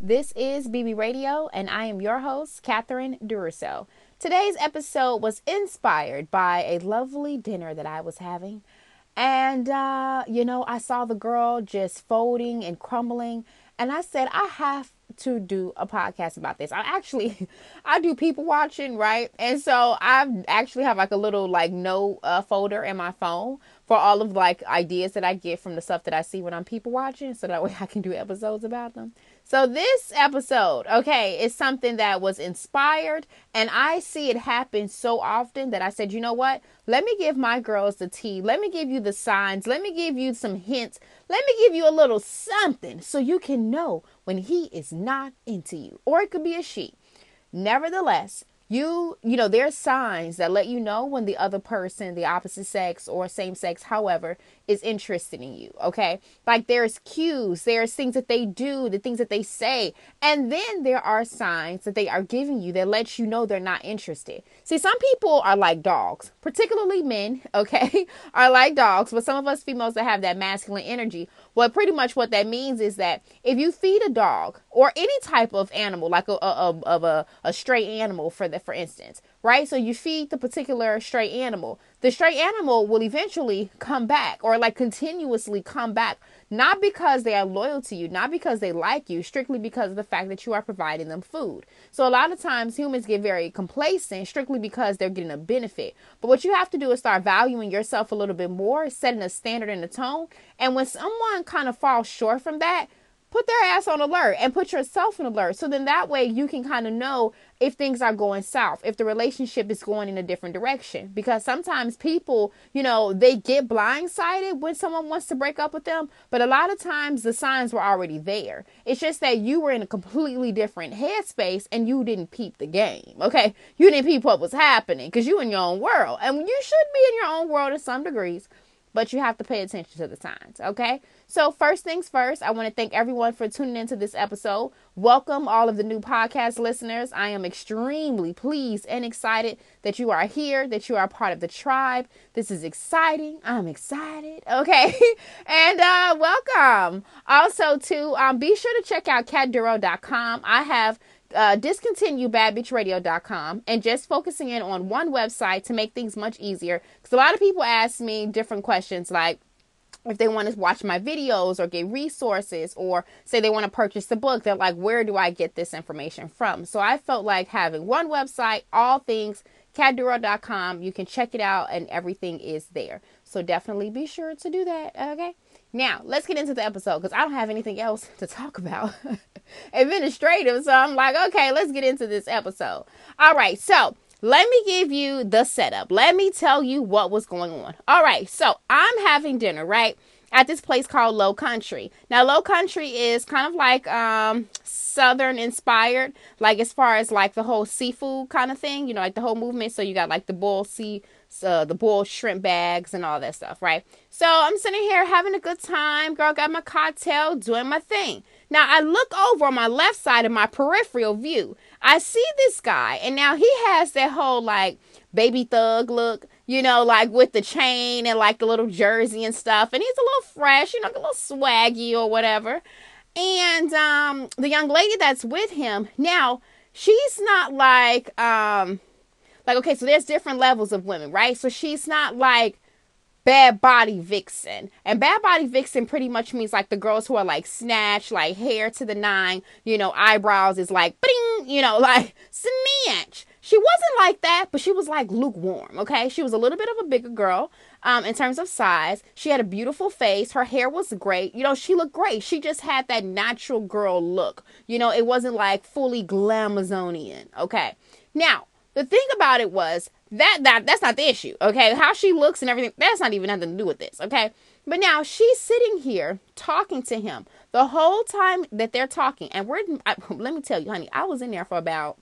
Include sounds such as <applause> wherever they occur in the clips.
This is BB Radio, and I am your host, Catherine Duraso. Today's episode was inspired by a lovely dinner that I was having. And, uh, you know, I saw the girl just folding and crumbling. And I said, I have to do a podcast about this. I actually <laughs> I do people watching, right? And so I actually have like a little like note uh, folder in my phone for all of like ideas that I get from the stuff that I see when I'm people watching so that way I can do episodes about them. So this episode, okay, is something that was inspired and I see it happen so often that I said, "You know what? Let me give my girls the tea. Let me give you the signs. Let me give you some hints. Let me give you a little something so you can know when he is not into you." Or it could be a she. Nevertheless, you you know there's signs that let you know when the other person the opposite sex or same sex however is interested in you okay? Like there's cues there's things that they do the things that they say and then there are signs that they are giving you that lets you know they're not interested. See some people are like dogs particularly men <laughs> okay are like dogs but some of us females that have that masculine energy well pretty much what that means is that if you feed a dog or any type of animal like a, a, of a, a stray animal for the for instance, right? So you feed the particular stray animal. The stray animal will eventually come back or like continuously come back, not because they are loyal to you, not because they like you, strictly because of the fact that you are providing them food. So a lot of times humans get very complacent strictly because they're getting a benefit. But what you have to do is start valuing yourself a little bit more, setting a standard and a tone. And when someone kind of falls short from that, put their ass on alert and put yourself on alert. So then that way you can kind of know if things are going south, if the relationship is going in a different direction. Because sometimes people, you know, they get blindsided when someone wants to break up with them, but a lot of times the signs were already there. It's just that you were in a completely different headspace and you didn't peep the game. Okay? You didn't peep what was happening because you in your own world. And you should be in your own world to some degrees but you have to pay attention to the signs, okay? So, first things first, I want to thank everyone for tuning into this episode. Welcome all of the new podcast listeners. I am extremely pleased and excited that you are here, that you are part of the tribe. This is exciting. I'm excited, okay? <laughs> and uh, welcome. Also, to um, be sure to check out catduro.com. I have uh, discontinue badbitchradio.com and just focusing in on one website to make things much easier. Because a lot of people ask me different questions like, if they want to watch my videos or get resources or say they want to purchase the book, they're like, where do I get this information from? So I felt like having one website, all things, catduro.com, you can check it out and everything is there. So definitely be sure to do that. Okay. Now, let's get into the episode because I don't have anything else <laughs> to talk about <laughs> administrative. So I'm like, okay, let's get into this episode. All right. So let me give you the setup. Let me tell you what was going on. All right. So I'm having dinner, right? At this place called Low Country. Now, Low Country is kind of like um southern inspired, like as far as like the whole seafood kind of thing, you know, like the whole movement. So you got like the boiled sea uh, the boiled shrimp bags and all that stuff, right? So I'm sitting here having a good time. Girl, got my cocktail, doing my thing. Now I look over on my left side of my peripheral view. I see this guy, and now he has that whole like baby thug look, you know, like with the chain and like the little jersey and stuff. And he's a little fresh, you know, a little swaggy or whatever. And um, the young lady that's with him now, she's not like um like, okay, so there's different levels of women, right? So she's not like bad body vixen. And bad body vixen pretty much means like the girls who are like snatch, like hair to the nine, you know, eyebrows is like, bing, you know, <laughs> like snatch. She wasn't like that, but she was like lukewarm, okay? She was a little bit of a bigger girl um, in terms of size. She had a beautiful face. Her hair was great. You know, she looked great. She just had that natural girl look. You know, it wasn't like fully glamazonian, okay? Now, the thing about it was that that that's not the issue, okay? How she looks and everything, that's not even nothing to do with this, okay? But now she's sitting here talking to him the whole time that they're talking, and we're I, <laughs> let me tell you, honey, I was in there for about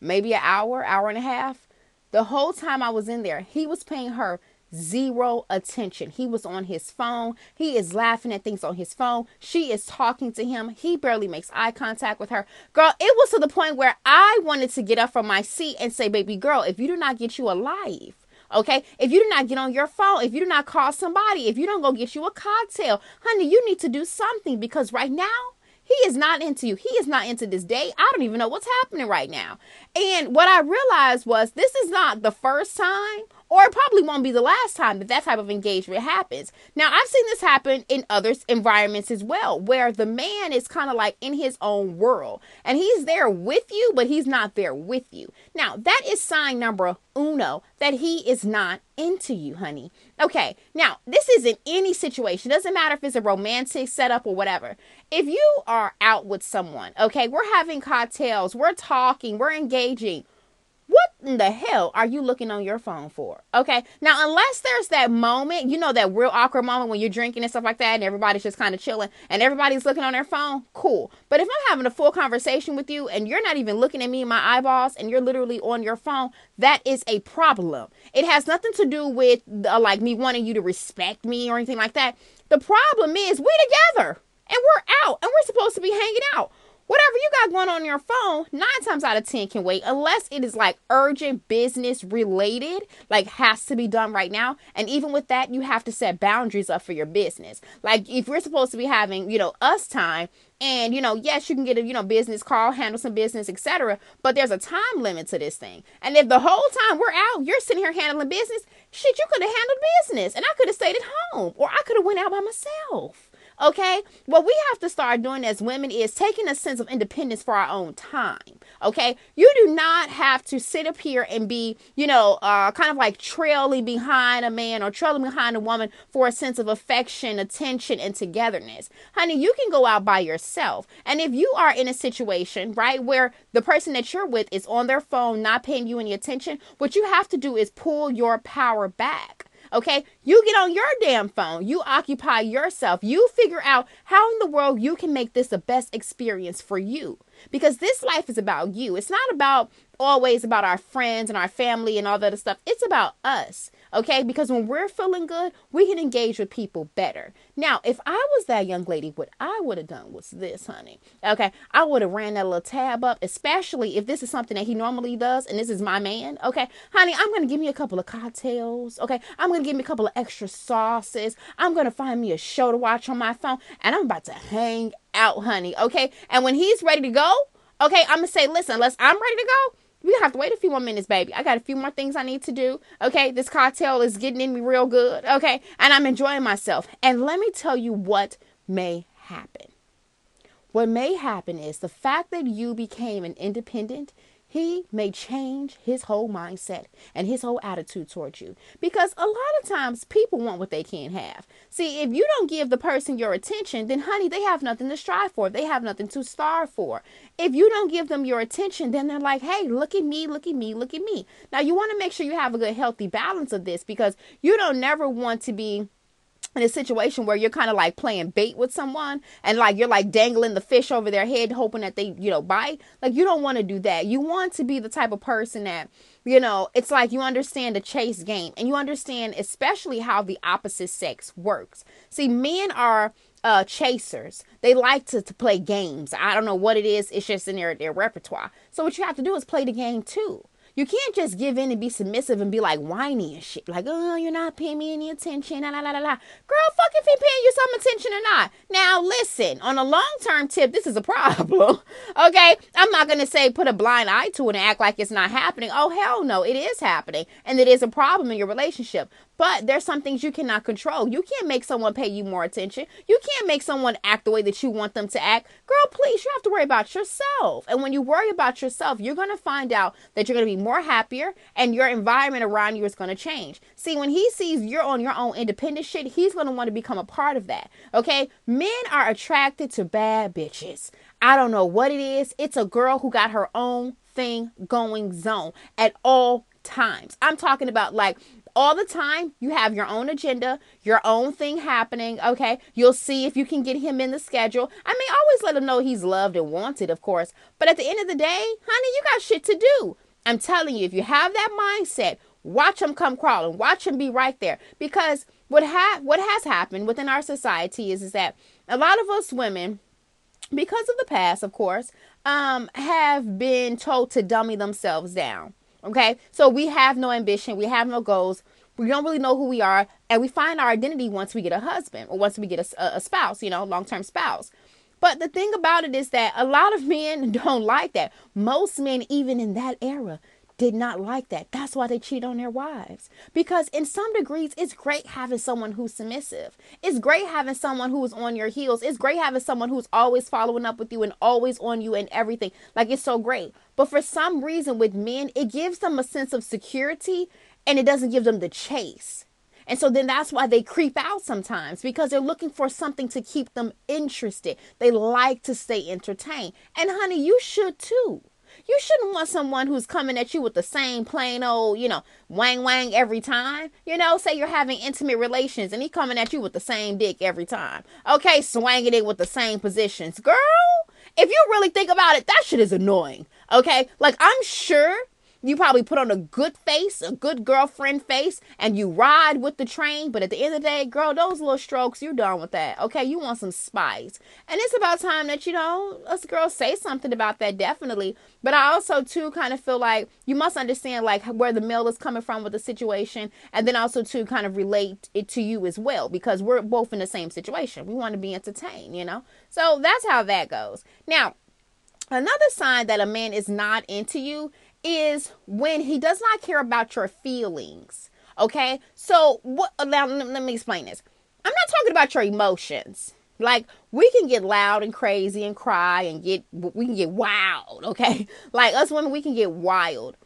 maybe an hour, hour and a half. The whole time I was in there, he was paying her zero attention. He was on his phone. He is laughing at things on his phone. She is talking to him. He barely makes eye contact with her. Girl, it was to the point where I wanted to get up from my seat and say, baby girl, if you do not get you alive, okay? If you do not get on your phone, if you do not call somebody, if you don't go get you a cocktail, honey, you need to do something because right now, he is not into you. He is not into this day. I don't even know what's happening right now. And what I realized was this is not the first time or it probably won't be the last time that that type of engagement happens. Now, I've seen this happen in other environments as well, where the man is kind of like in his own world and he's there with you, but he's not there with you. Now, that is sign number uno that he is not into you, honey. Okay, now this is in any situation, doesn't matter if it's a romantic setup or whatever. If you are out with someone, okay, we're having cocktails, we're talking, we're engaging what in the hell are you looking on your phone for? Okay. Now, unless there's that moment, you know, that real awkward moment when you're drinking and stuff like that, and everybody's just kind of chilling and everybody's looking on their phone, cool. But if I'm having a full conversation with you and you're not even looking at me in my eyeballs and you're literally on your phone, that is a problem. It has nothing to do with uh, like me wanting you to respect me or anything like that. The problem is we're together and we're out and we're supposed to be hanging out whatever you got going on your phone, nine times out of 10 can wait, unless it is like urgent business related, like has to be done right now. And even with that, you have to set boundaries up for your business. Like if we're supposed to be having, you know, us time, and you know, yes, you can get a you know business call, handle some business, etc. But there's a time limit to this thing. And if the whole time we're out, you're sitting here handling business, shit, you could have handled business, and I could have stayed at home, or I could have went out by myself. Okay. What we have to start doing as women is taking a sense of independence for our own time. Okay. You do not have to sit up here and be, you know, uh, kind of like trailing behind a man or trailing behind a woman for a sense of affection, attention, and togetherness. Honey, you can go out by yourself. And if you are in a situation, right, where the person that you're with is on their phone, not paying you any attention, what you have to do is pull your power back. Okay, you get on your damn phone, you occupy yourself, you figure out how in the world you can make this the best experience for you. Because this life is about you. It's not about always about our friends and our family and all that other stuff. It's about us. Okay, because when we're feeling good, we can engage with people better. Now, if I was that young lady, what I would have done was this, honey. Okay, I would have ran that little tab up, especially if this is something that he normally does and this is my man. Okay, honey, I'm gonna give me a couple of cocktails. Okay, I'm gonna give me a couple of extra sauces. I'm gonna find me a show to watch on my phone, and I'm about to hang out, honey. Okay, and when he's ready to go, okay, I'm gonna say, listen, unless I'm ready to go we have to wait a few more minutes, baby. I got a few more things I need to do. Okay, this cocktail is getting in me real good. Okay, and I'm enjoying myself. And let me tell you what may happen. What may happen is the fact that you became an independent he may change his whole mindset and his whole attitude towards you. Because a lot of times people want what they can't have. See, if you don't give the person your attention, then honey, they have nothing to strive for. They have nothing to starve for. If you don't give them your attention, then they're like, hey, look at me, look at me, look at me. Now, you want to make sure you have a good, healthy balance of this because you don't never want to be in a situation where you're kind of like playing bait with someone and like you're like dangling the fish over their head hoping that they you know bite like you don't want to do that. You want to be the type of person that you know it's like you understand the chase game and you understand especially how the opposite sex works. See men are uh chasers. They like to, to play games. I don't know what it is. It's just in their, their repertoire. So what you have to do is play the game too you can't just give in and be submissive and be like whiny and shit. Like, oh, you're not paying me any attention. La, la, la, la. Girl, fuck if he paying you some attention or not. Now, listen, on a long term tip, this is a <laughs> problem. okay? I'm not going to say put a blind eye to it and act like it's not happening. Oh, hell no, it is happening. And it is a problem in your relationship. But there's some things you cannot control. You can't make someone pay you more attention. You can't make someone act the way that you want them to act. Girl, please, you have to worry about yourself. And when you worry about yourself, you're going to find out that you're going to be more happier and your environment around you is going to change. See, when he sees you're on your own independent shit, he's going to want to become a part of that. Okay? Men are attracted to bad bitches. I don't know what it is. It's a girl who got her own thing going zone at all times. I'm talking about like all the time. You have your own agenda, your own thing happening. Okay. You'll see if you can get him in the schedule. I mean, always let him know he's loved and wanted, of course. But at the end of the day, honey, you got shit to do. I'm telling you, if you have that mindset, watch him come crawling, watch him be right there. Because what ha- what has happened within our society is, is that a lot of us women, because of the past, of course, um, have been told to dummy themselves down. Okay, so we have no ambition, we have no goals, we don't really know who we are, and we find our identity once we get a husband or once we get a, a spouse, you know, long term spouse. But the thing about it is that a lot of men <laughs> don't like that. Most men, even in that era, did not like that. That's why they cheat on their wives. Because in some degrees, it's great having someone who's submissive. It's great having someone who's on your heels. It's great having someone who's always following up with you and always on you and everything. Like it's so great. But for some reason with men, it gives them a sense of security and it doesn't give them the chase. And so then that's why they creep out sometimes because they're looking for something to keep them interested. They like to stay entertained. And honey, you should too. You shouldn't want someone who's coming at you with the same plain old, you know, wang wang every time. You know, say you're having intimate relations and he coming at you with the same dick every time. Okay, swanging it with the same positions. Girl, if you really think about it, that shit is annoying. Okay? Like I'm sure you probably put on a good face, a good girlfriend face, and you ride with the train. But at the end of the day, girl, those little strokes, you're done with that. Okay, you want some spice. And it's about time that, you know, us girls say something about that, definitely. But I also, too, kind of feel like you must understand, like, where the male is coming from with the situation. And then also, to kind of relate it to you as well, because we're both in the same situation. We want to be entertained, you know? So that's how that goes. Now, another sign that a man is not into you is when he does not care about your feelings. Okay? So, what uh, now let me explain this. I'm not talking about your emotions. Like we can get loud and crazy and cry and get we can get wild, okay? <laughs> Like us women we can get wild.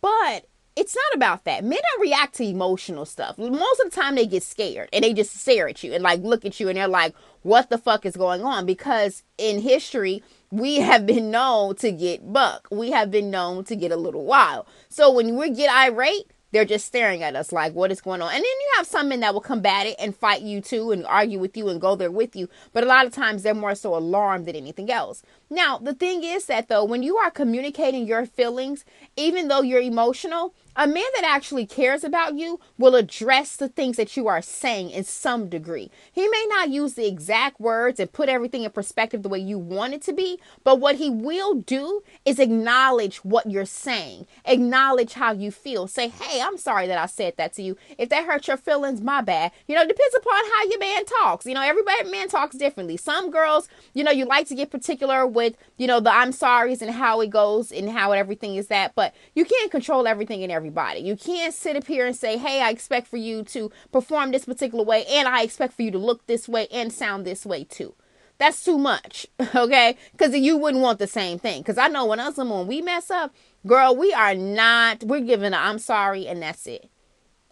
But it's not about that. Men don't react to emotional stuff. Most of the time they get scared and they just stare at you and like look at you and they're like, what the fuck is going on? Because in history, we have been known to get buck. We have been known to get a little wild. So when we get irate, they're just staring at us like, what is going on? And then you have some men that will combat it and fight you too and argue with you and go there with you. But a lot of times they're more so alarmed than anything else. Now, the thing is that though, when you are communicating your feelings, even though you're emotional, a man that actually cares about you will address the things that you are saying in some degree. He may not use the exact words and put everything in perspective the way you want it to be, but what he will do is acknowledge what you're saying, acknowledge how you feel. Say, hey, I'm sorry that I said that to you. If that hurt your feelings, my bad. You know, depends upon how your man talks. You know, everybody man talks differently. Some girls, you know, you like to get particular with, you know, the I'm sorry's and how it goes and how everything is that, but you can't control everything and everybody. You can't sit up here and say, hey, I expect for you to perform this particular way, and I expect for you to look this way and sound this way too. That's too much, <laughs> okay? Because you wouldn't want the same thing. Because I know when us and when we mess up, girl, we are not, we're giving a I'm sorry, and that's it.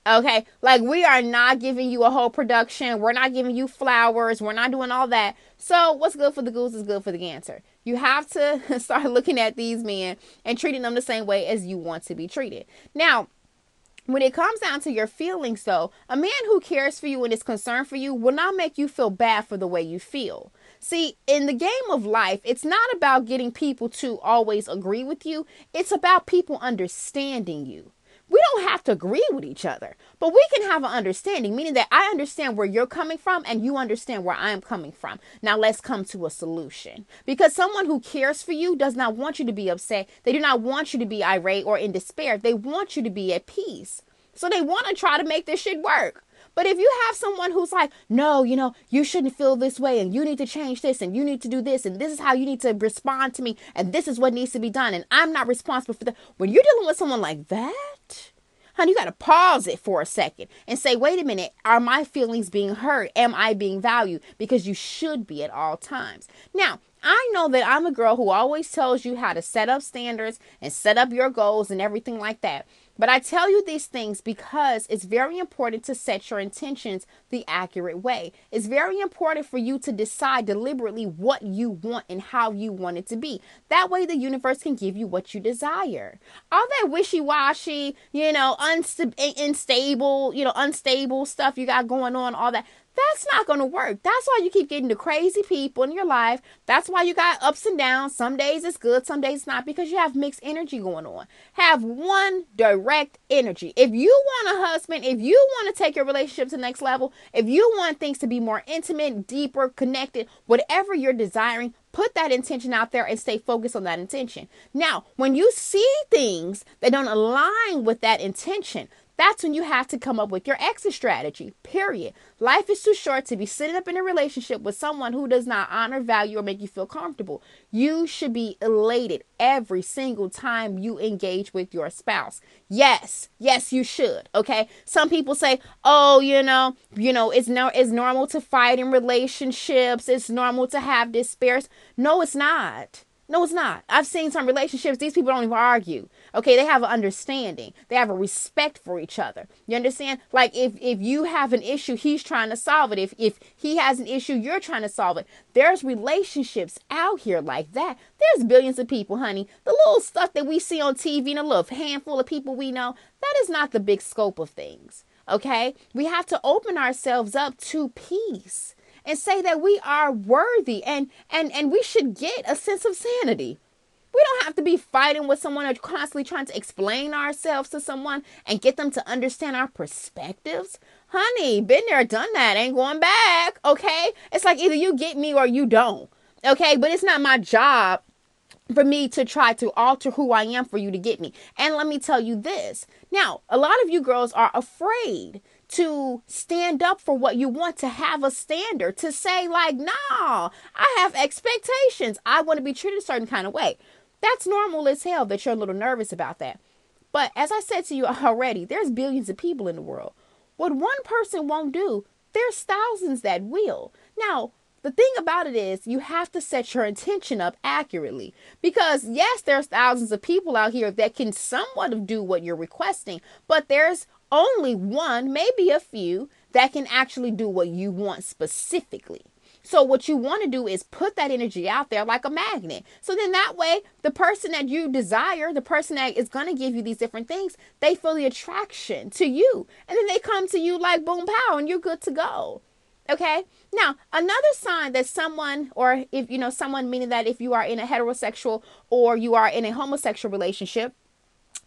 Okay, like we are not giving you a whole production. We're not giving you flowers. We're not doing all that. So, what's good for the goose is good for the gander. You have to <laughs> start looking at these men and treating them the same way as you want to be treated. Now, when it comes down to your feelings, though, a man who cares for you and is concerned for you will not make you feel bad for the way you feel. See, in the game of life, it's not about getting people to always agree with you, it's about people understanding you we don't have to agree with each other, but we can have an understanding, meaning that I understand where you're coming from and you understand where I'm coming from. Now let's come to a solution. Because someone who cares for you does not want you to be upset. They do not want you to be irate or in despair. They want you to be at peace. So they want to try to make this shit work. But if you have someone who's like, no, you know, you shouldn't feel this way and you need to change this and you need to do this and this is how you need to respond to me and this is what needs to be done and I'm not responsible for that. When you're dealing with someone like that, honey, you got to pause it for a second and say, wait a minute, are my feelings being hurt? Am I being valued? Because you should be at all times. Now, I know that I'm a girl who always tells you how to set up standards and set up your goals and everything like that. But I tell you these things because it's very important to set your intentions the accurate way. It's very important for you to decide deliberately what you want and how you want it to be. That way, the universe can give you what you desire. All that wishy washy, you know, unstable, you know, unstable stuff you got going on, all that that's not going to work. That's why you keep getting the crazy people in your life. That's why you got ups and downs. Some days it's good, some days it's not because you have mixed energy going on. Have one direct energy. If you want a husband, if you want to take your relationship to the next level, if you want things to be more intimate, deeper, connected, whatever you're desiring, put that intention out there and stay focused on that intention. Now, when you see things that don't align with that intention, that's when you have to come up with your exit strategy. Period. Life is too short to be sitting up in a relationship with someone who does not honor, value, or make you feel comfortable. You should be elated every single time you engage with your spouse. Yes, yes, you should. Okay. Some people say, "Oh, you know, you know, it's no, it's normal to fight in relationships. It's normal to have despair." No, it's not. No, it's not. I've seen some relationships, these people don't even argue. Okay, they have an understanding. They have a respect for each other. You understand? Like if if you have an issue, he's trying to solve it. If if he has an issue, you're trying to solve it. There's relationships out here like that. There's billions of people, honey. The little stuff that we see on TV and a little handful of people we know, that is not the big scope of things. Okay? We have to open ourselves up to peace and say that we are worthy and and and we should get a sense of sanity. We don't have to be fighting with someone or constantly trying to explain ourselves to someone and get them to understand our perspectives. Honey, been there, done that, ain't going back. Okay? It's like either you get me or you don't. Okay? But it's not my job for me to try to alter who I am for you to get me. And let me tell you this. Now, a lot of you girls are afraid to stand up for what you want, to have a standard, to say, like, no, I have expectations. I want to be treated a certain kind of way. That's normal as hell that you're a little nervous about that. But as I said to you <laughs> already, there's billions of people in the world. What one person won't do, there's thousands that will. Now, the thing about it is you have to set your intention up accurately because yes there's thousands of people out here that can somewhat do what you're requesting but there's only one, maybe a few, that can actually do what you want specifically. So what you want to do is put that energy out there like a magnet. So then that way, the person that you desire, the person that is going to give you these different things, they feel the attraction to you. And then they come to you like boom pow and you're good to go. Okay? Now, another sign that someone or if you know someone meaning that if you are in a heterosexual or you are in a homosexual relationship,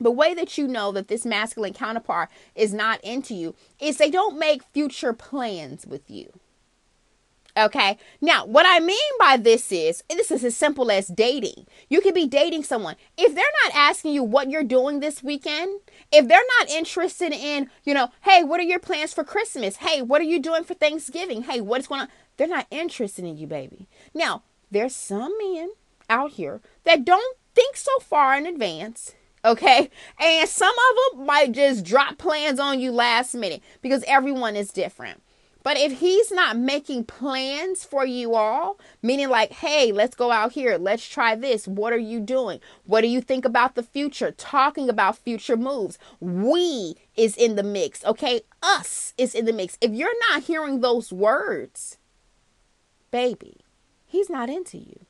the way that you know that this masculine counterpart is not into you is they don't make future plans with you. Okay. Now, what I mean by this is this is as simple as dating. You could be dating someone. If they're not asking you what you're doing this weekend, if they're not interested in, you know, hey, what are your plans for Christmas? Hey, what are you doing for Thanksgiving? Hey, what's going on? They're not interested in you, baby. Now, there's some men out here that don't think so far in advance Okay. And some of them might just drop plans on you last minute because everyone is different. But if he's not making plans for you all, meaning like, hey, let's go out here, let's try this. What are you doing? What do you think about the future? Talking about future moves. We is in the mix, okay? Us is in the mix. If you're not hearing those words, baby, he's not into you.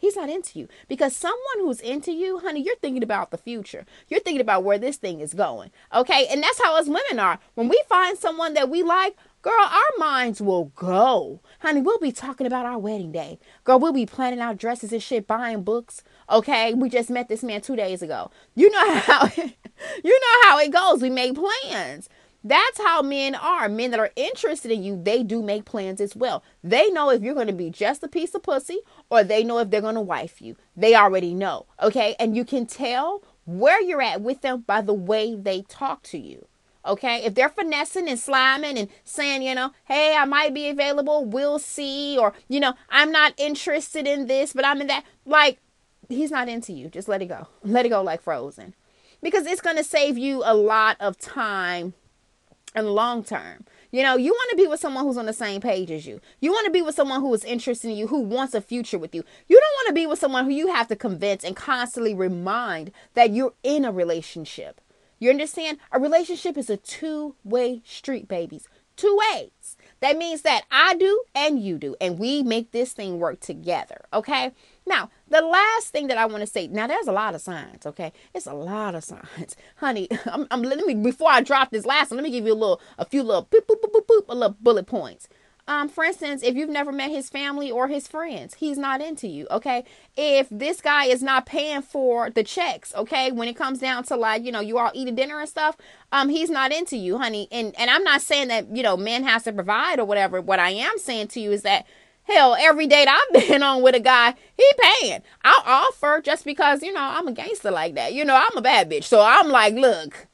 He's not into you because someone who's into you, honey, you're thinking about the future. You're thinking about where this thing is going. Okay. And that's how us women are. When we find someone that we like, girl, our minds will go. Honey, we'll be talking about our wedding day. Girl, we'll be planning our dresses and shit, buying books. Okay. We just met this man two days ago. You know <laughs> how, you know how it goes. We make plans. That's how men are. Men that are interested in you, they do make plans as well. They know if you're going to be just a piece of pussy or they know if they're going to wife you. They already know. Okay. And you can tell where you're at with them by the way they talk to you. Okay. If they're finessing and sliming and saying, you know, hey, I might be available, we'll see, or, you know, I'm not interested in this, but I'm in that, like, he's not into you. Just let it go. <laughs> Let it go like frozen. Because it's going to save you a lot of time and long term. You know, you want to be with someone who's on the same page as you. You want to be with someone who is interested in you, who wants a future with you. You don't want to be with someone who you have to convince and constantly remind that you're in a relationship. You understand? A relationship is a two way street, babies. Two ways. That means that I do and you do, and we make this thing work together. Okay. Now, the last thing that I want to say, now there's a lot of signs, okay? It's a lot of <laughs> signs. Honey, <laughs> I'm, I'm let me before I drop this last one, let me give you a little a few little boop boop boop boop, boop a little bullet points. Um, for instance, if you've never met his family or his friends, he's not into you, okay? If this guy is not paying for the checks, okay, when it comes down to like, you know, you all eating dinner and stuff, um, he's not into you, honey. And and I'm not saying that, you know, man has to provide or whatever. What I am saying to you is that Hell, every date I've <laughs> been on with a guy, he paying. I'll offer just because, you know, I'm a gangster like that. You know, I'm a bad bitch. So I'm like, look,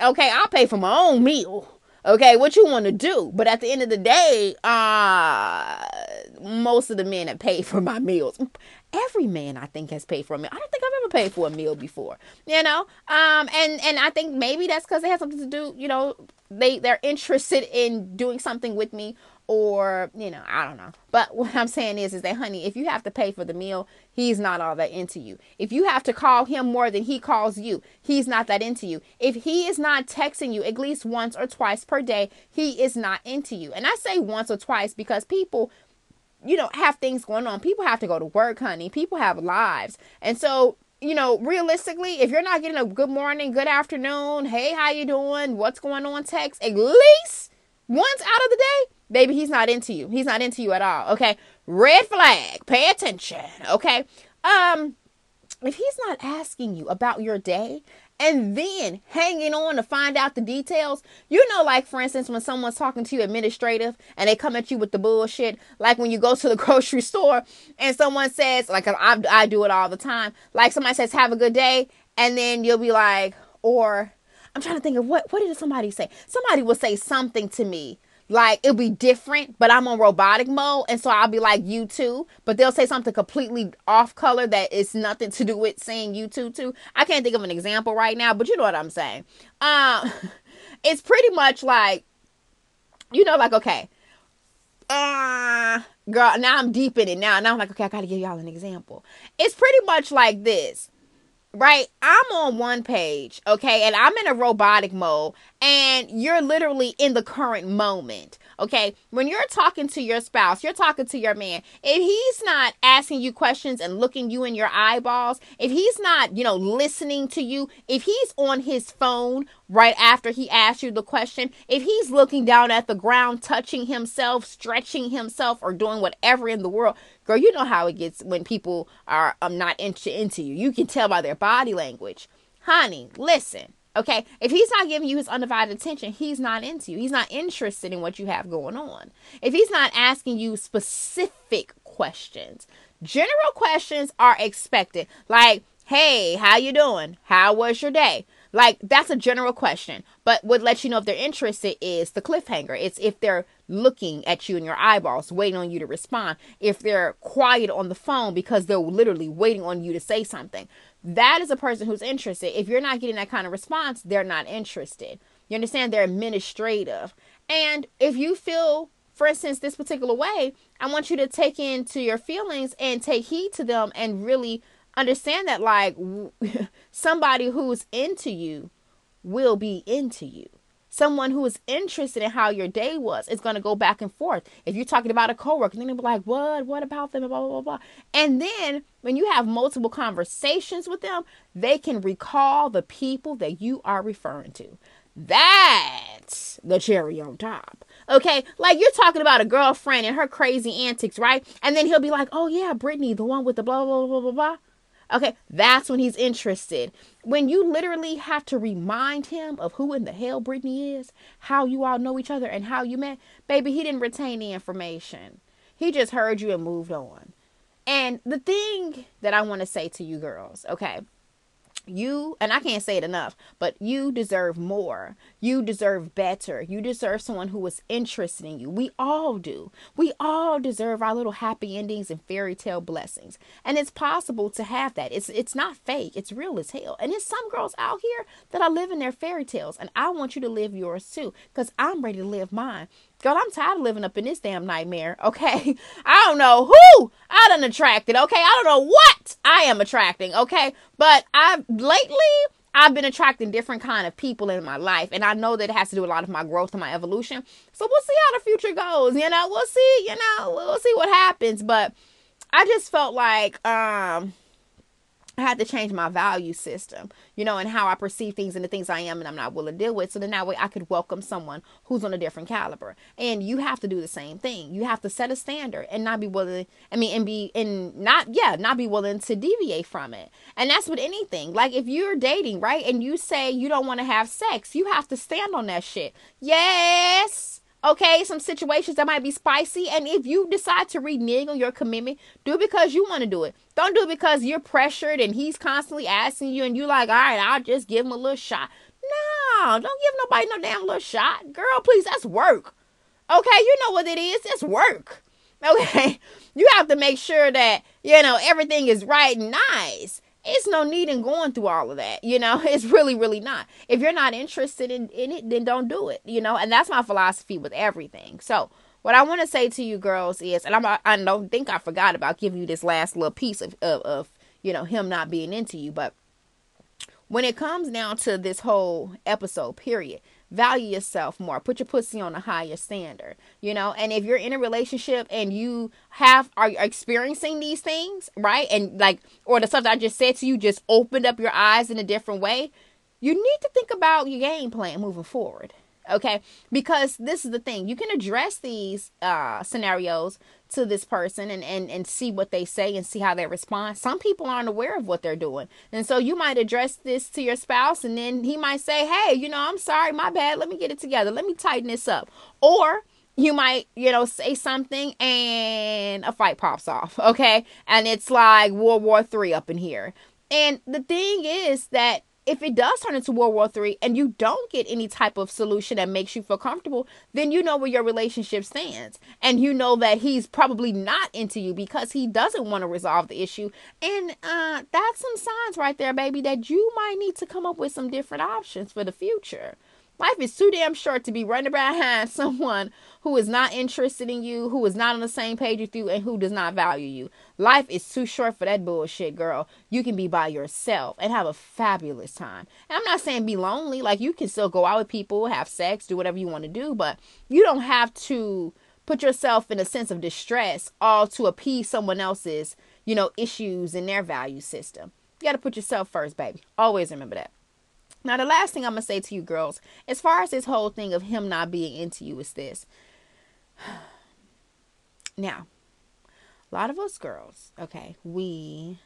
Okay, I'll pay for my own meal. Okay, what you want to do? But at the end of the day, uh most of the men have paid <laughs> for my meals. Every man I think has paid for a meal. I don't think I've ever paid for a meal before. You know? Um and and I think maybe that's cuz they has something to do, you know, they they're interested in doing something with me or you know i don't know. But <laughs> what i'm saying is is that honey if you have to pay for the meal he's not all that into you. If you have to call him more than he calls you he's not that into you. If he is not texting you at least once or twice per day he is not into you. And i say once or twice because people you know have things going on. People have to go to work honey. People have lives. And so you know realistically if you're not getting a good morning good afternoon hey how you doing? What's going on? Text at least once out of the day Baby, he's not into you. He's not into you at all. Okay. Red flag. Pay attention. Okay. Um, if he's not asking you about your day and then hanging on to find out the details, you know, like for instance, when someone's talking to you administrative and they come at you with the bullshit, like when you go to the <laughs> grocery store and someone says, like I, I do it all the time, like somebody says, have a good day, and then you'll be like, or I'm trying to think of what what did somebody say? Somebody will say something to me like it'll be different, but I'm on robotic mode, and so I'll be like you too. But they'll say something completely off color that is nothing to do with saying you too too. I can't think of an example right now, but you know what I'm saying. Um, <laughs> it's pretty much like, you know, like okay, uh, girl. Now I'm deep in it now. Now I'm like, okay, I gotta give y'all an example. It's pretty much like this right? I'm on one page, okay, and I'm in a robotic mode, and you're literally in the current moment, okay? When you're talking to your spouse, you're talking to your man, if he's not asking you questions and looking you in your eyeballs, if he's not, you know, listening to you, if he's on his phone right after he asks you the question, if he's looking down at the ground, touching himself, stretching himself, or doing whatever in the world, girl, you know how it gets when people are um, not into, into you. You can tell by their body language. Honey, listen. Okay, if he's not giving you his undivided attention, he's not into you. He's not interested in what you have going on. If he's not asking you specific questions, general questions are expected. Like, "Hey, how you doing? How was your day?" Like that's a general question. But what lets you know if they're interested is the cliffhanger. It's if they're looking at you in your eyeballs, waiting on you to respond. If they're quiet on the phone because they're literally waiting on you to say something. That is a person who's interested. If you're not getting that kind of response, they're not interested. You understand? They're administrative. And if you feel, for instance, this particular way, I want you to take into your feelings and take heed to them and really understand that like <laughs> somebody who's into you will be into you. Someone who is interested in how your day was is going to go back and forth. If you're talking about a coworker then they'll be like what? What about them? Blah blah blah blah. And then when you have multiple conversations with them they can recall the people that you are referring to. That's the cherry on top. Okay, like you're talking about a girlfriend and her crazy antics, right? And then he'll be like, "Oh yeah, Brittany, the one with the blah blah blah blah blah." Okay, that's when he's interested. When you literally have to remind him of who in the hell Brittany is, how you all know each other, and how you met, baby, he didn't retain the information. He just heard you and moved on. And the thing that I want to say to you girls, okay, you and I can't say it enough, but you deserve more. You deserve better. You deserve someone who is interested in you. We all do. We all deserve our little happy endings and fairy tale blessings. And it's possible to have that. It's it's not fake. It's real as hell. And there's some girls out here that are living their fairy tales and I want you to live yours too cuz I'm ready to live mine. Girl, I'm tired of living up in this damn nightmare. Okay. <laughs> I don't know who I done attracted. Okay. I don't know what I am attracting. Okay. But I've lately I've been attracting different kind of people in my life. And I know that it has to do with a lot of my growth and my evolution. So we'll see how the future goes. You know, we'll see, you know, we'll see what happens. But I just felt like um I had to change my value system, you know, and how I perceive things and the things I am and I'm not willing to deal with. So then that way I could welcome someone who's on a different caliber. And you have to do the same thing. You have to set a standard and not be willing, I mean, and be, and not, yeah, not be willing to deviate from it. And that's with anything. Like if you're dating, right, and you say you don't want to have sex, you have to stand on that shit. Yes okay, some situations that might be spicy. And if you decide to renege on your commitment, do it because you want to do it. Don't do it because you're pressured and he's constantly asking you and you're like, all right, I'll just give him a little shot. No, don't give nobody no damn little shot. Girl, please, that's work. Okay, you know what it is. It's work. <laughs> Okay. You have to make sure that, you know, everything is right and nice. It's no need in going through all of that. You know, <laughs> it's really, really not. If you're not interested in, in it, then don't do it. You know, and that's my philosophy with everything. So, what I want to say to you girls is, and I'm, I don't think I forgot about giving you this last little piece of, of, of you know, him not being into you, but when it comes down to this whole episode, period, value yourself more. Put your pussy on a higher standard, you know. And if you're in a relationship and you have are experiencing these things, right? And like, or the stuff that I just said to you just opened up your eyes in a different way, you need to think about your game plan moving forward okay? Because this is the thing. You can address these uh, scenarios to this person and, and and see what they say and see how they respond. Some people aren't aware of what they're doing. And so you might address this to your spouse and then he might say hey you know i'm sorry my bad let me get it together let me tighten this up. Or you might, you know, say something and a fight pops off, okay? And it's like World War Three up in here. And the thing is that if it does turn into World War Three and you don't get any type of solution that makes you feel comfortable, then you know where your relationship stands. And you know that he's probably not into you because he doesn't want to resolve the issue. And uh, that's some signs right there, baby, that you might need to come up with some different options for the future. Life is too damn short to be running behind <laughs> someone who is not interested in you, who is not on the same page with you, and who does not value you. Life is too short for that bullshit, girl. You can be by yourself and have a fabulous time. And I'm not saying be lonely. Like, you can still go out with people, have sex, do whatever you want to do, but you don't have to put yourself in a sense of distress all to appease someone else's, you know, issues in their value system. You got to put yourself first, baby. Always remember that. Now, the last thing I'm going to say to you girls, as far as this whole thing of him not being into you, is this. <sighs> Now, a lot of us girls, okay, we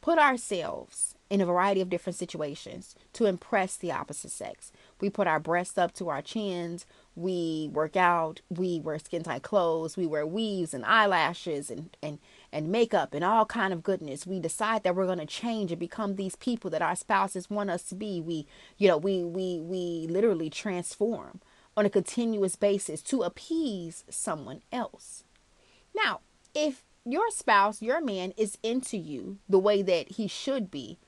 put ourselves in a variety of different situations to impress the opposite sex. We put our breasts up to our chins. We work out. We wear skin tight clothes. We wear weaves and eyelashes and, and, and makeup and all kind of goodness. We decide that we're going to change and become these people that our spouses want us to be. We, you know, we, we, we literally transform on a continuous basis to appease someone else. Now, if your spouse, your man is into you the way that he should be,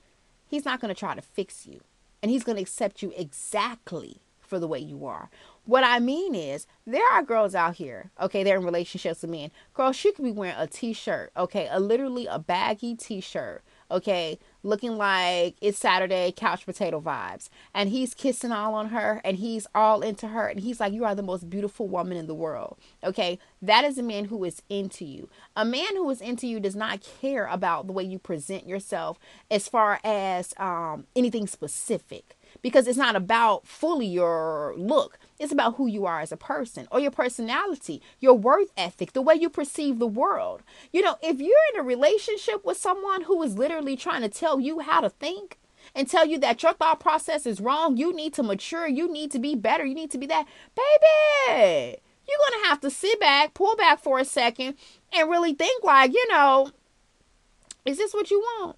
he's not going to try to fix you. And he's going to accept you exactly for the way you are. What I mean is, there are girls out here, okay, they're in relationships with men. Girls, she could be wearing a t shirt, okay, a literally a baggy t shirt, okay, looking like it's Saturday couch potato vibes. And he's kissing all on her and he's all into her. And he's like, You are the most beautiful woman in the world, okay? That is a man who is into you. A man who is into you does not care about the way you present yourself as far as um, anything specific because it's not about fully your look. It's about who you are as a person or your personality, your worth ethic, the way you perceive the world. You know, if you're in a relationship with someone who is literally trying to tell you how to think, and tell you that your thought process is wrong, you need to mature, you need to be better, you need to be that, baby, you're going to have to sit back, pull back for a second, and really think like, you know, is this what you want?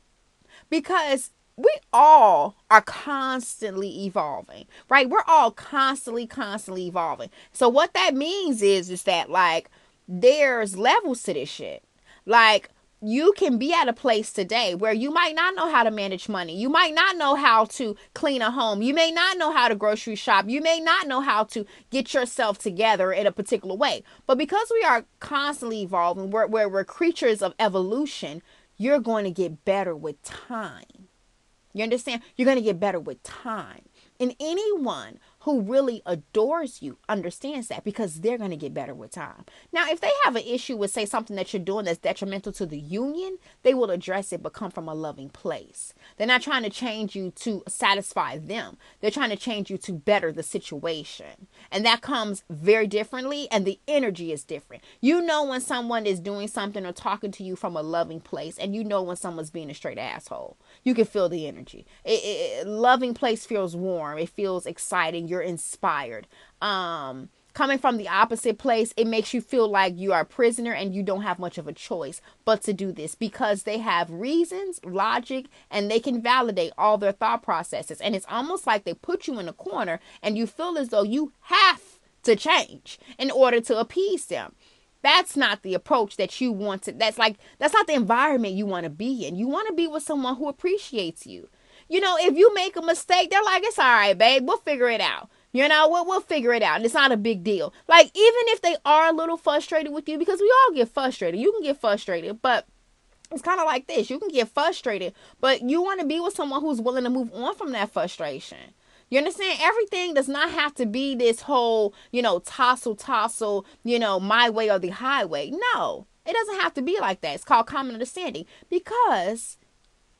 Because we all are constantly evolving, right? We're all constantly, constantly evolving. So what that means is, is that like there's levels to this shit. Like you can be at a place today where you might not know how to manage money. You might not know how to clean a home. You may not know how to grocery shop. You may not know how to get yourself together in a particular way. But because we are constantly evolving, we're, we're, we're creatures of evolution, you're going to get better with time. You understand? You're going to get better with time. And anyone who really adores you understands that because they're going to get better with time. Now, if they have an issue with, say, something that you're doing that's detrimental to the union, they will address it but come from a loving place. They're not trying to change you to satisfy them, they're trying to change you to better the situation. And that comes very differently, and the energy is different. You know when someone is doing something or talking to you from a loving place, and you know when someone's being a straight asshole. You can feel the energy. It, it, loving place feels warm, it feels exciting you're inspired. Um, coming from the opposite place, it makes you feel like you are a prisoner and you don't have much of a choice but to do this because they have reasons, logic, and they can validate all their thought processes. And it's almost like they put you in a corner and you feel as though you have to change in order to appease them. That's not the approach that you want to. That's like, that's not the environment you want to be in. You want to be with someone who appreciates you. You know, if you make a mistake, they're like, it's all right, babe. We'll figure it out. You know, we'll, we'll figure it out. It's not a big deal. Like, even if they are a little frustrated with you, because we all get frustrated. You can get frustrated, but it's kind of like this. You can get frustrated, but you want to be with someone who's willing to move on from that frustration. You understand? Everything does not have to be this whole, you know, tossle, tossle, you know, my way or the highway. No, it doesn't have to be like that. It's called common understanding because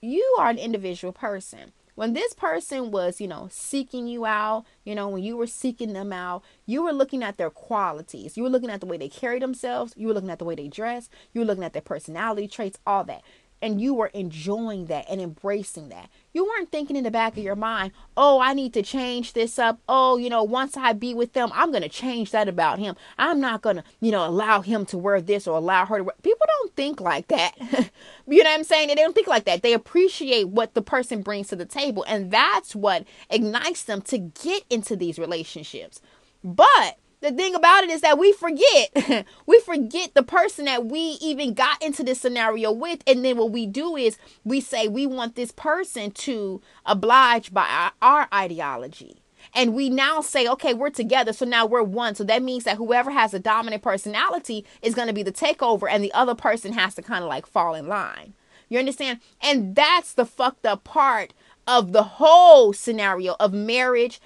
you are an individual person. When this person was, you know, seeking you out, you know, when you were seeking them out, you were looking at their qualities. You were looking at the way they carry themselves. You were looking at the way they dress. You were looking at their personality traits, all that and you were enjoying that and embracing that. You weren't thinking in the back of your mind, oh, I need to change this up. Oh, you know, once I be with them, I'm going to change that about him. I'm not going to, you know, allow him to wear this or allow her to wear. People don't think like that. <laughs> you know what I'm saying? They don't think like that. They appreciate what the person brings to the table. And that's what ignites them to get into these relationships. But the thing about it is that we forget. <laughs> we forget the person that we even got into this scenario with. And then what we do is we say we want this person to oblige by our, our ideology. And we now say, okay, we're together. So now we're one. So that means that whoever has a dominant personality is going to be the takeover, and the other person has to kind of like fall in line. You understand? And that's the fucked up part of the whole scenario of marriage,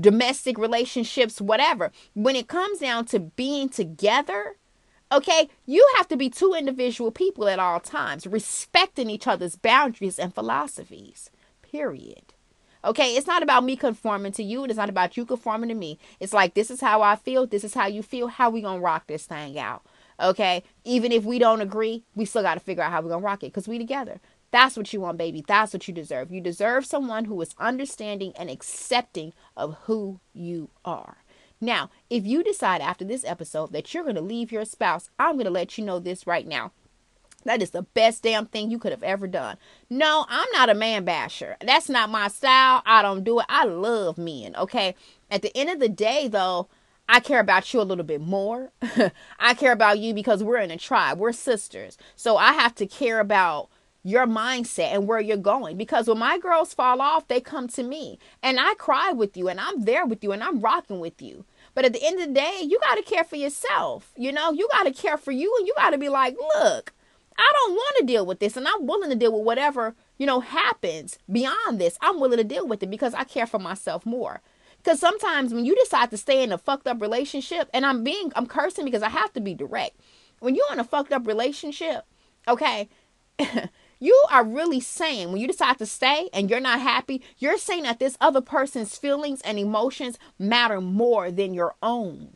domestic relationships, whatever. When it comes down to being together, okay, you have to be two individual people at all times, respecting each other's boundaries and philosophies. Period. Okay, it's not about me conforming to you. It's not about you conforming to me. It's like this is how I feel. This is how you feel. How we gonna rock this thing out? Okay, even if we don't agree, we still got to figure out how we're gonna rock it because we together. That's what you want, baby. That's what you deserve. You deserve someone who is understanding and accepting of who you are. Now, if you decide after this episode that you're going to leave your spouse, I'm going to let you know this right now. That is the best damn thing you could have ever done. No, I'm not a man basher. That's not my style. I don't do it. I love men, okay? At the end of the day, though, I care about you a little bit more. <laughs> I care about you because we're in a tribe. We're sisters. So I have to care about your mindset and where you're going. Because when my girls fall off, they come to me and I cry with you and I'm there with you and I'm rocking with you. But at the end of the day, you got to care for yourself. You know, you got to care for you and you got to be like, look, I don't want to deal with this and I'm willing to deal with whatever, you know, happens beyond this. I'm willing to deal with it because I care for myself more. Because sometimes when you decide to stay in a fucked up relationship, and I'm being, I'm cursing because I have to be direct. When you're in a fucked up relationship, okay, <laughs> you are really saying when you decide to stay and you're not happy, you're saying that this other person's feelings and emotions matter more than your own.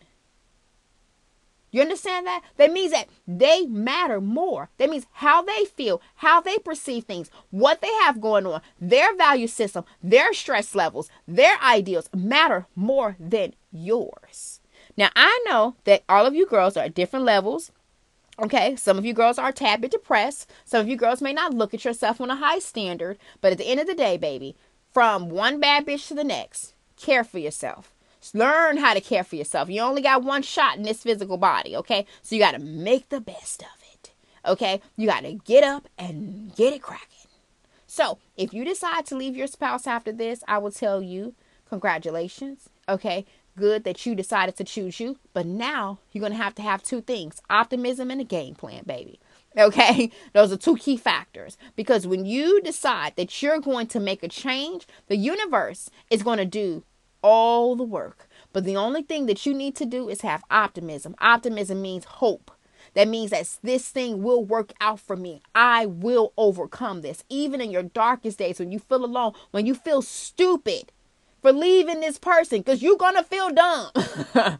You understand that? That means that they matter more. That means how they feel, how they perceive things, what they have going on, their value system, their stress levels, their ideals matter more than yours. Now, I know that all of you girls are at different levels Okay, some of you girls are a tad bit depressed. Some of you girls may not look at yourself on a high standard, but at the end of the day, baby, from one bad bitch to the next, care for yourself. Learn how to care for yourself. You only got one shot in this physical body, okay? So you got to make the best of it, okay? You got to get up and get it cracking. So if you decide to leave your spouse after this, I will tell you, congratulations, okay? Good that you decided to choose you. But now you're going to have to have two things optimism and a game plan, baby. Okay, <laughs> those are two key factors because when you decide that you're going to make a change, the universe is going to do all the work. But the only thing that you need to do is have optimism. Optimism means hope. That means that this thing will work out for me. I will overcome this. Even in your darkest days, when you feel alone, when you feel stupid, for leaving this person because you're gonna feel dumb. <laughs> you're gonna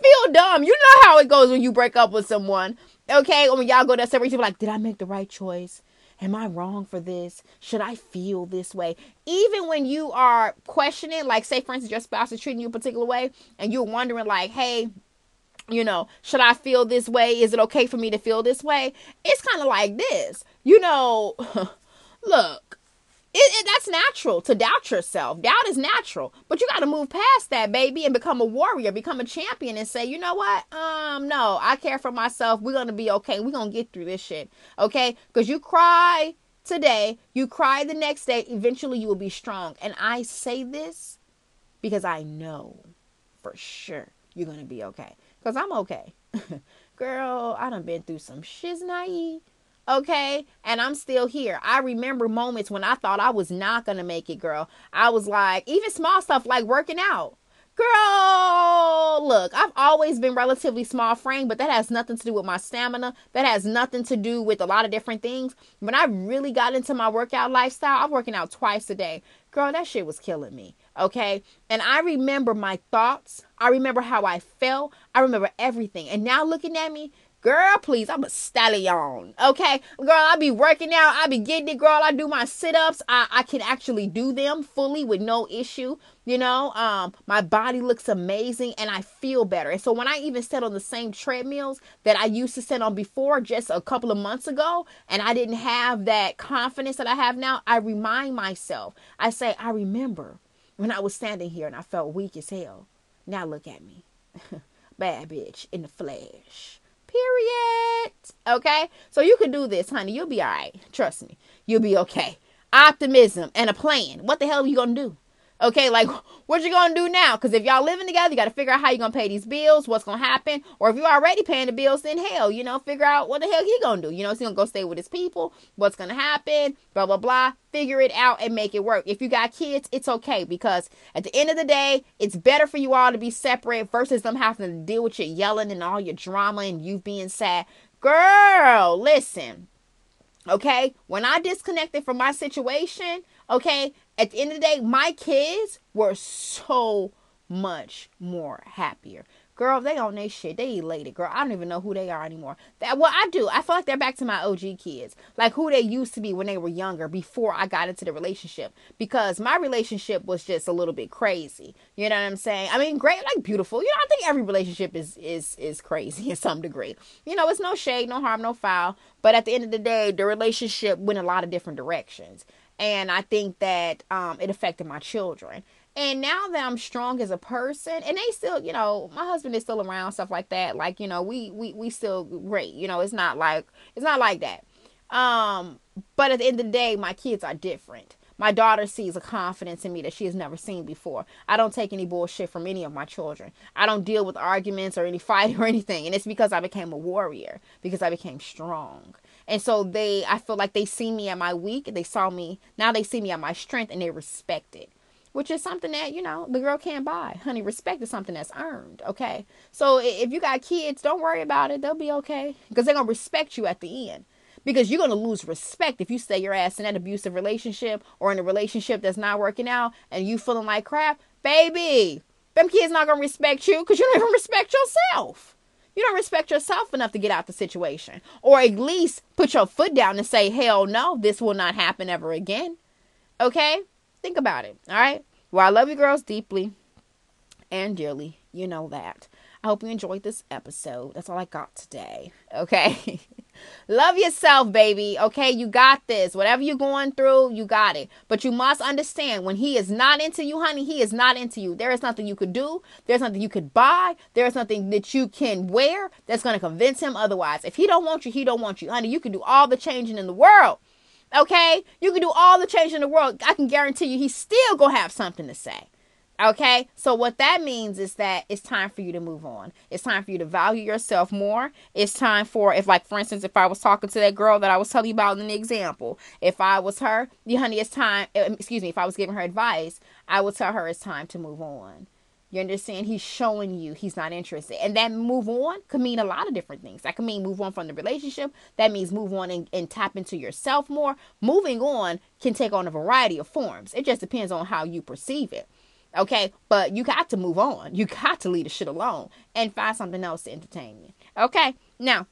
feel dumb. You know how it goes when you break up with someone. Okay, when y'all go to separate, you like, did I make the right choice? Am I wrong for this? Should I feel this way? Even when you are questioning, like say for instance, your spouse is treating you a particular way, and you're wondering, like, hey, you know, should I feel this way? Is it okay for me to feel this way? It's kind of like this. You know, <laughs> look, natural to doubt yourself. Doubt is natural, but you got to move past that, baby, and become a warrior, become a champion, and say, you know what? Um, no, I care for myself. We're gonna be okay. We're gonna get through this shit, okay? Because you cry today, you cry the next day. Eventually, you will be strong. And I say this because I know for sure you're gonna be okay. Cause I'm okay. <laughs> Girl, I done been through some shiznai. Okay. And I'm still here. I remember moments when I thought I was not gonna make it, girl. I was like, even small stuff like working out. Girl, look, I've always been relatively small frame, but that has nothing to do with my stamina. That has nothing to do with a lot of different things. When I really got into my workout lifestyle, I'm working out twice a day. Girl, that shit was killing me. Okay. And I remember my thoughts. I remember how I felt. I remember everything. And now looking at me, Girl, please, I'm a stallion. Okay? Girl, I be working out. I be getting it, girl. I do my sit-ups. I, I can actually do them fully with no issue. You know, um, my body looks amazing and I feel better. And so when I even sit on the same treadmills that I used to sit on before just a couple of months ago, and I didn't have that confidence that I have now, I remind myself. I say, I remember when I was standing here and I felt weak as hell. Now look at me. <laughs> Bad bitch in the flesh. Period. Okay? So you can do this, honey. You'll be all right. Trust me. You'll be okay. Optimism and a plan. What the hell are you going to do? Okay, like what you gonna do now? Because if y'all living together, you got to figure out how you gonna pay these bills, what's gonna happen, or if you're already paying the bills, then hell, you know, figure out what the hell he gonna do. You know, is he gonna go stay with his people? What's gonna happen? Blah blah blah. Figure it out and make it work. If you got kids, it's okay because at the end of the day, it's better for you all to be separate versus them having to deal with your yelling and all your drama and you being sad. Girl, listen. Okay, when I disconnected from my situation, okay, at the end of the day, my kids were so much more happier. Girl, they on their shit. They elated, girl. I don't even know who they are anymore. That well, I do. I feel like they're back to my OG kids, like who they used to be when they were younger, before I got into the relationship. Because my relationship was just a little bit crazy. You know what I'm saying? I mean, great, like beautiful. You know, I think every relationship is is is crazy <laughs> in some degree. You know, it's no shade, no harm, no foul. But at the end of the day, the relationship went a lot of different directions and I think that um, it affected my children. And now that I'm strong as a person, and they still, you know, my husband is still around, stuff like that. Like, you know, we we we still great. You know, it's not like it's not like that. Um, but at the end of the day, my kids are different. My daughter sees a confidence in me that she has never seen before. I don't take any bullshit from any of my children. I don't deal with arguments or any <laughs> fight or anything. And it's because I became a warrior, because I became strong. And so they, I feel like they see me at my weak. They saw me, now they see me at my strength and they respect it. Which is something that, you know, the girl can't buy. Honey, respect is something that's earned, okay? So if you got kids, don't worry about it. They'll be okay. Because they're to respect you at the end because you're to lose respect if you stay your ass in that abusive relationship or in a relationship that's not working out and you feeling like crap, baby. Them kids not to respect you because you don't even respect yourself. You don't respect yourself enough to get out the situation. Or at least put your foot down and say, hell no, this will not happen ever again. Okay? Think about it. All right? Well, I love you girls deeply and dearly. You know that. I hope you enjoyed this episode. That's all I got today. <laughs> Okay? <laughs> Love yourself, baby. Okay, you got this. Whatever you're going through, you got it. But you must understand when he is not into you, honey, he is not into you. There is nothing you could do. There's nothing you could buy. There's nothing that you can wear that's going to convince him otherwise. If he don't want you, he don't want you. Honey, you can do all the changing in the world. Okay? You can do all the change in the world. I can guarantee you he's still going to have something to say. Okay, so what that means is that it's time for you to move on. It's time for you to value yourself more. It's time for, if, like, for instance, if I was talking to that girl that I was telling you about in the example, if I was her, honey, it's time, uh, excuse me, if I was giving her advice, I would tell her it's time to move on. You understand? He's showing you he's not interested. And that move on could mean a lot of different things. That could mean move on from the relationship. That means move on and, and tap into yourself more. Moving on can take on a variety of forms. It just depends on how you perceive it. Okay, but you got to move on. You got to leave the shit alone and find something else to entertain you. Okay, now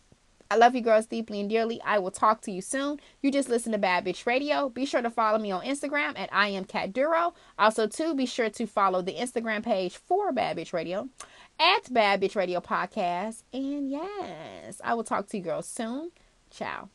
I love you girls deeply and dearly. I will talk to you soon. You just listen to Bad Bitch Radio. Be sure to follow me on Instagram at I am Cat Duro. Also, too, be sure to follow the Instagram page for Bad Bitch Radio at Bad Bitch Radio Podcast. And yes, I will talk to you girls soon. Ciao.